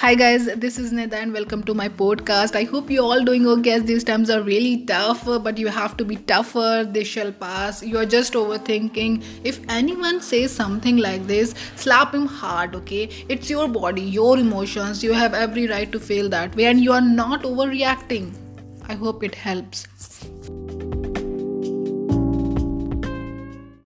Hi guys, this is Neda, and welcome to my podcast. I hope you all doing okay as these times are really tough, but you have to be tougher. They shall pass. You are just overthinking. If anyone says something like this, slap him hard, okay? It's your body, your emotions. You have every right to feel that way and you are not overreacting. I hope it helps.